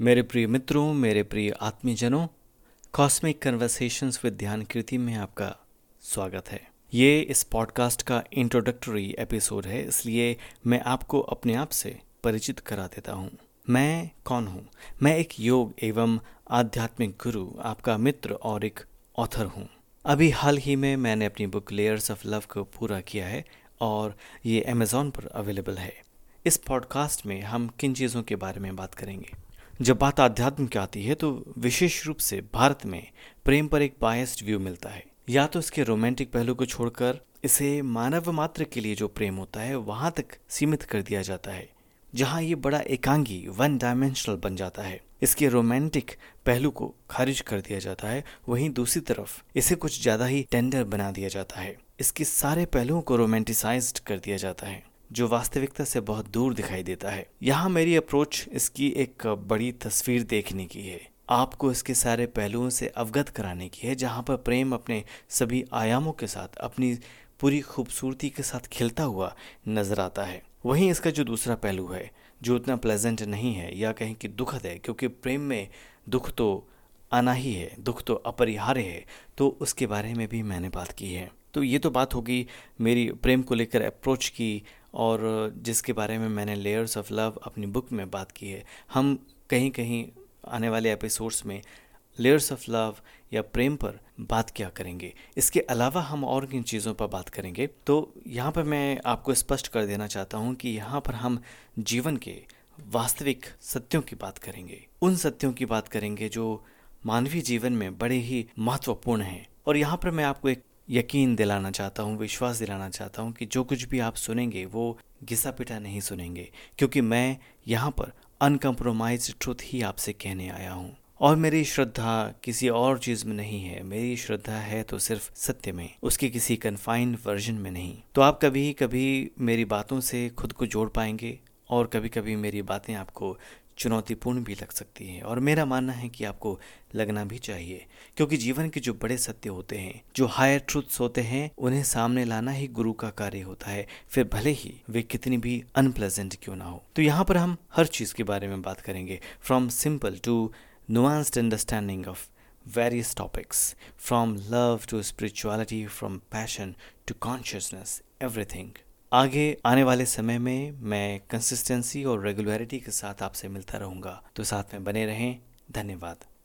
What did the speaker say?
मेरे प्रिय मित्रों, मेरे प्रिय आत्मीजनों कॉस्मिक कन्वर्सेशंस विद ध्यान कृति में आपका स्वागत है। ये इस पॉडकास्ट का इंट्रोडक्टरी एपिसोड है, इसलिए मैं आपको अपने आप से परिचित करा देता हूँ। मैं कौन हूँ? मैं एक योग एवं आध्यात्मिक गुरु, आपका मित्र और एक ऑथर हूँ। अभी हाल ही में मैंने अपनी बुक लेयर्स ऑफ़ लव को पूरा किया है और ये अमेज़ॉन पर अवेलेबल है। इस पॉडकास्ट में हम किन चीज़ों के बारे में बात करेंगे? जब बात आध्यात्म की आती है तो विशेष रूप से भारत में प्रेम पर एक बायस्ड व्यू मिलता है। या तो इसके रोमांटिक पहलू को छोड़कर, इसे मानव मात्र के लिए जो प्रेम होता है, वहाँ तक सीमित कर दिया जाता है, जहाँ ये बड़ा एकांगी वन डायमेंशनल बन जाता है। इसके रोमांटिक पहलू को खारिज कर दिया जाता है, वहीं दूसरी तरफ़ इसे कुछ ज़्यादा ही टेंडर बना दिया जाता है। इसके सारे पहलुओं को रोमांटिसाइज्ड कर दिया जाता है। जो वास्तविकता से बहुत दूर दिखाई देता है। यहाँ मेरी अप्रोच इसकी एक बड़ी तस्वीर देखने की है। आपको इसके सारे पहलुओं से अवगत कराने की है, जहाँ पर प्रेम अपने सभी आयामों के साथ, अपनी पूरी खूबसूरती के साथ खिलता हुआ नज़र आता है। वहीं इसका जो दूसरा पहलू है, जो उतना प्लेजेंट नहीं है या कहें कि दुखद है, क्योंकि प्रेम में दुख तो आना ही है, दुख तो अपरिहार्य है तो उसके बारे में भी मैंने बात की है। तो ये तो बात होगी मेरी प्रेम को लेकर अप्रोच की और जिसके बारे में मैंने लेयर्स ऑफ़ लव अपनी बुक में बात की है, हम कहीं कहीं आने वाले एपिसोड्स में लेयर्स ऑफ़ लव या प्रेम पर बात क्या करेंगे। इसके अलावा हम और किन चीज़ों पर बात करेंगे? तो यहाँ पर मैं आपको स्पष्ट कर देना चाहता हूँ कि यहाँ पर हम जीवन के वास्तविक सत्यों की बात करेंगे। उन सत्यों की बात करेंगे जो मानवीय जीवन में बड़े ही महत्वपूर्ण हैं। और यहाँ पर मैं आपको एक यकीन दिलाना चाहता हूँ, विश्वास दिलाना चाहता हूँ कि जो कुछ भी आप सुनेंगे, वो घिसा पिटा नहीं सुनेंगे, क्योंकि मैं यहाँ पर अनकम्प्रोमाइज ट्रुथ ही आपसे कहने आया हूँ। और मेरी श्रद्धा किसी और चीज़ में नहीं है। मेरी श्रद्धा है तो सिर्फ़ सत्य में, उसके किसी कन्फाइंड वर्जन में नहीं। तो आप कभी कभी मेरी बातों से खुद को जोड़ पाएँगे और कभी कभी मेरी बातें आपको चुनौतीपूर्ण भी लग सकती है। और मेरा मानना है कि आपको लगना भी चाहिए, क्योंकि जीवन के जो बड़े सत्य होते हैं, जो हायर ट्रूथ्स होते हैं, उन्हें सामने लाना ही गुरु का कार्य होता है। फिर भले ही वे कितनी भी अनप्लेजेंट क्यों ना हो। तो यहाँ पर हम हर चीज़ के बारे में बात करेंगे। From simple to nuanced understanding of various topics. From love to spirituality, from passion to consciousness, everything. आगे आने वाले समय में मैं कंसिस्टेंसी और रेगुलरिटी के साथ आपसे मिलता रहूँगा। तो साथ में बने रहें। धन्यवाद।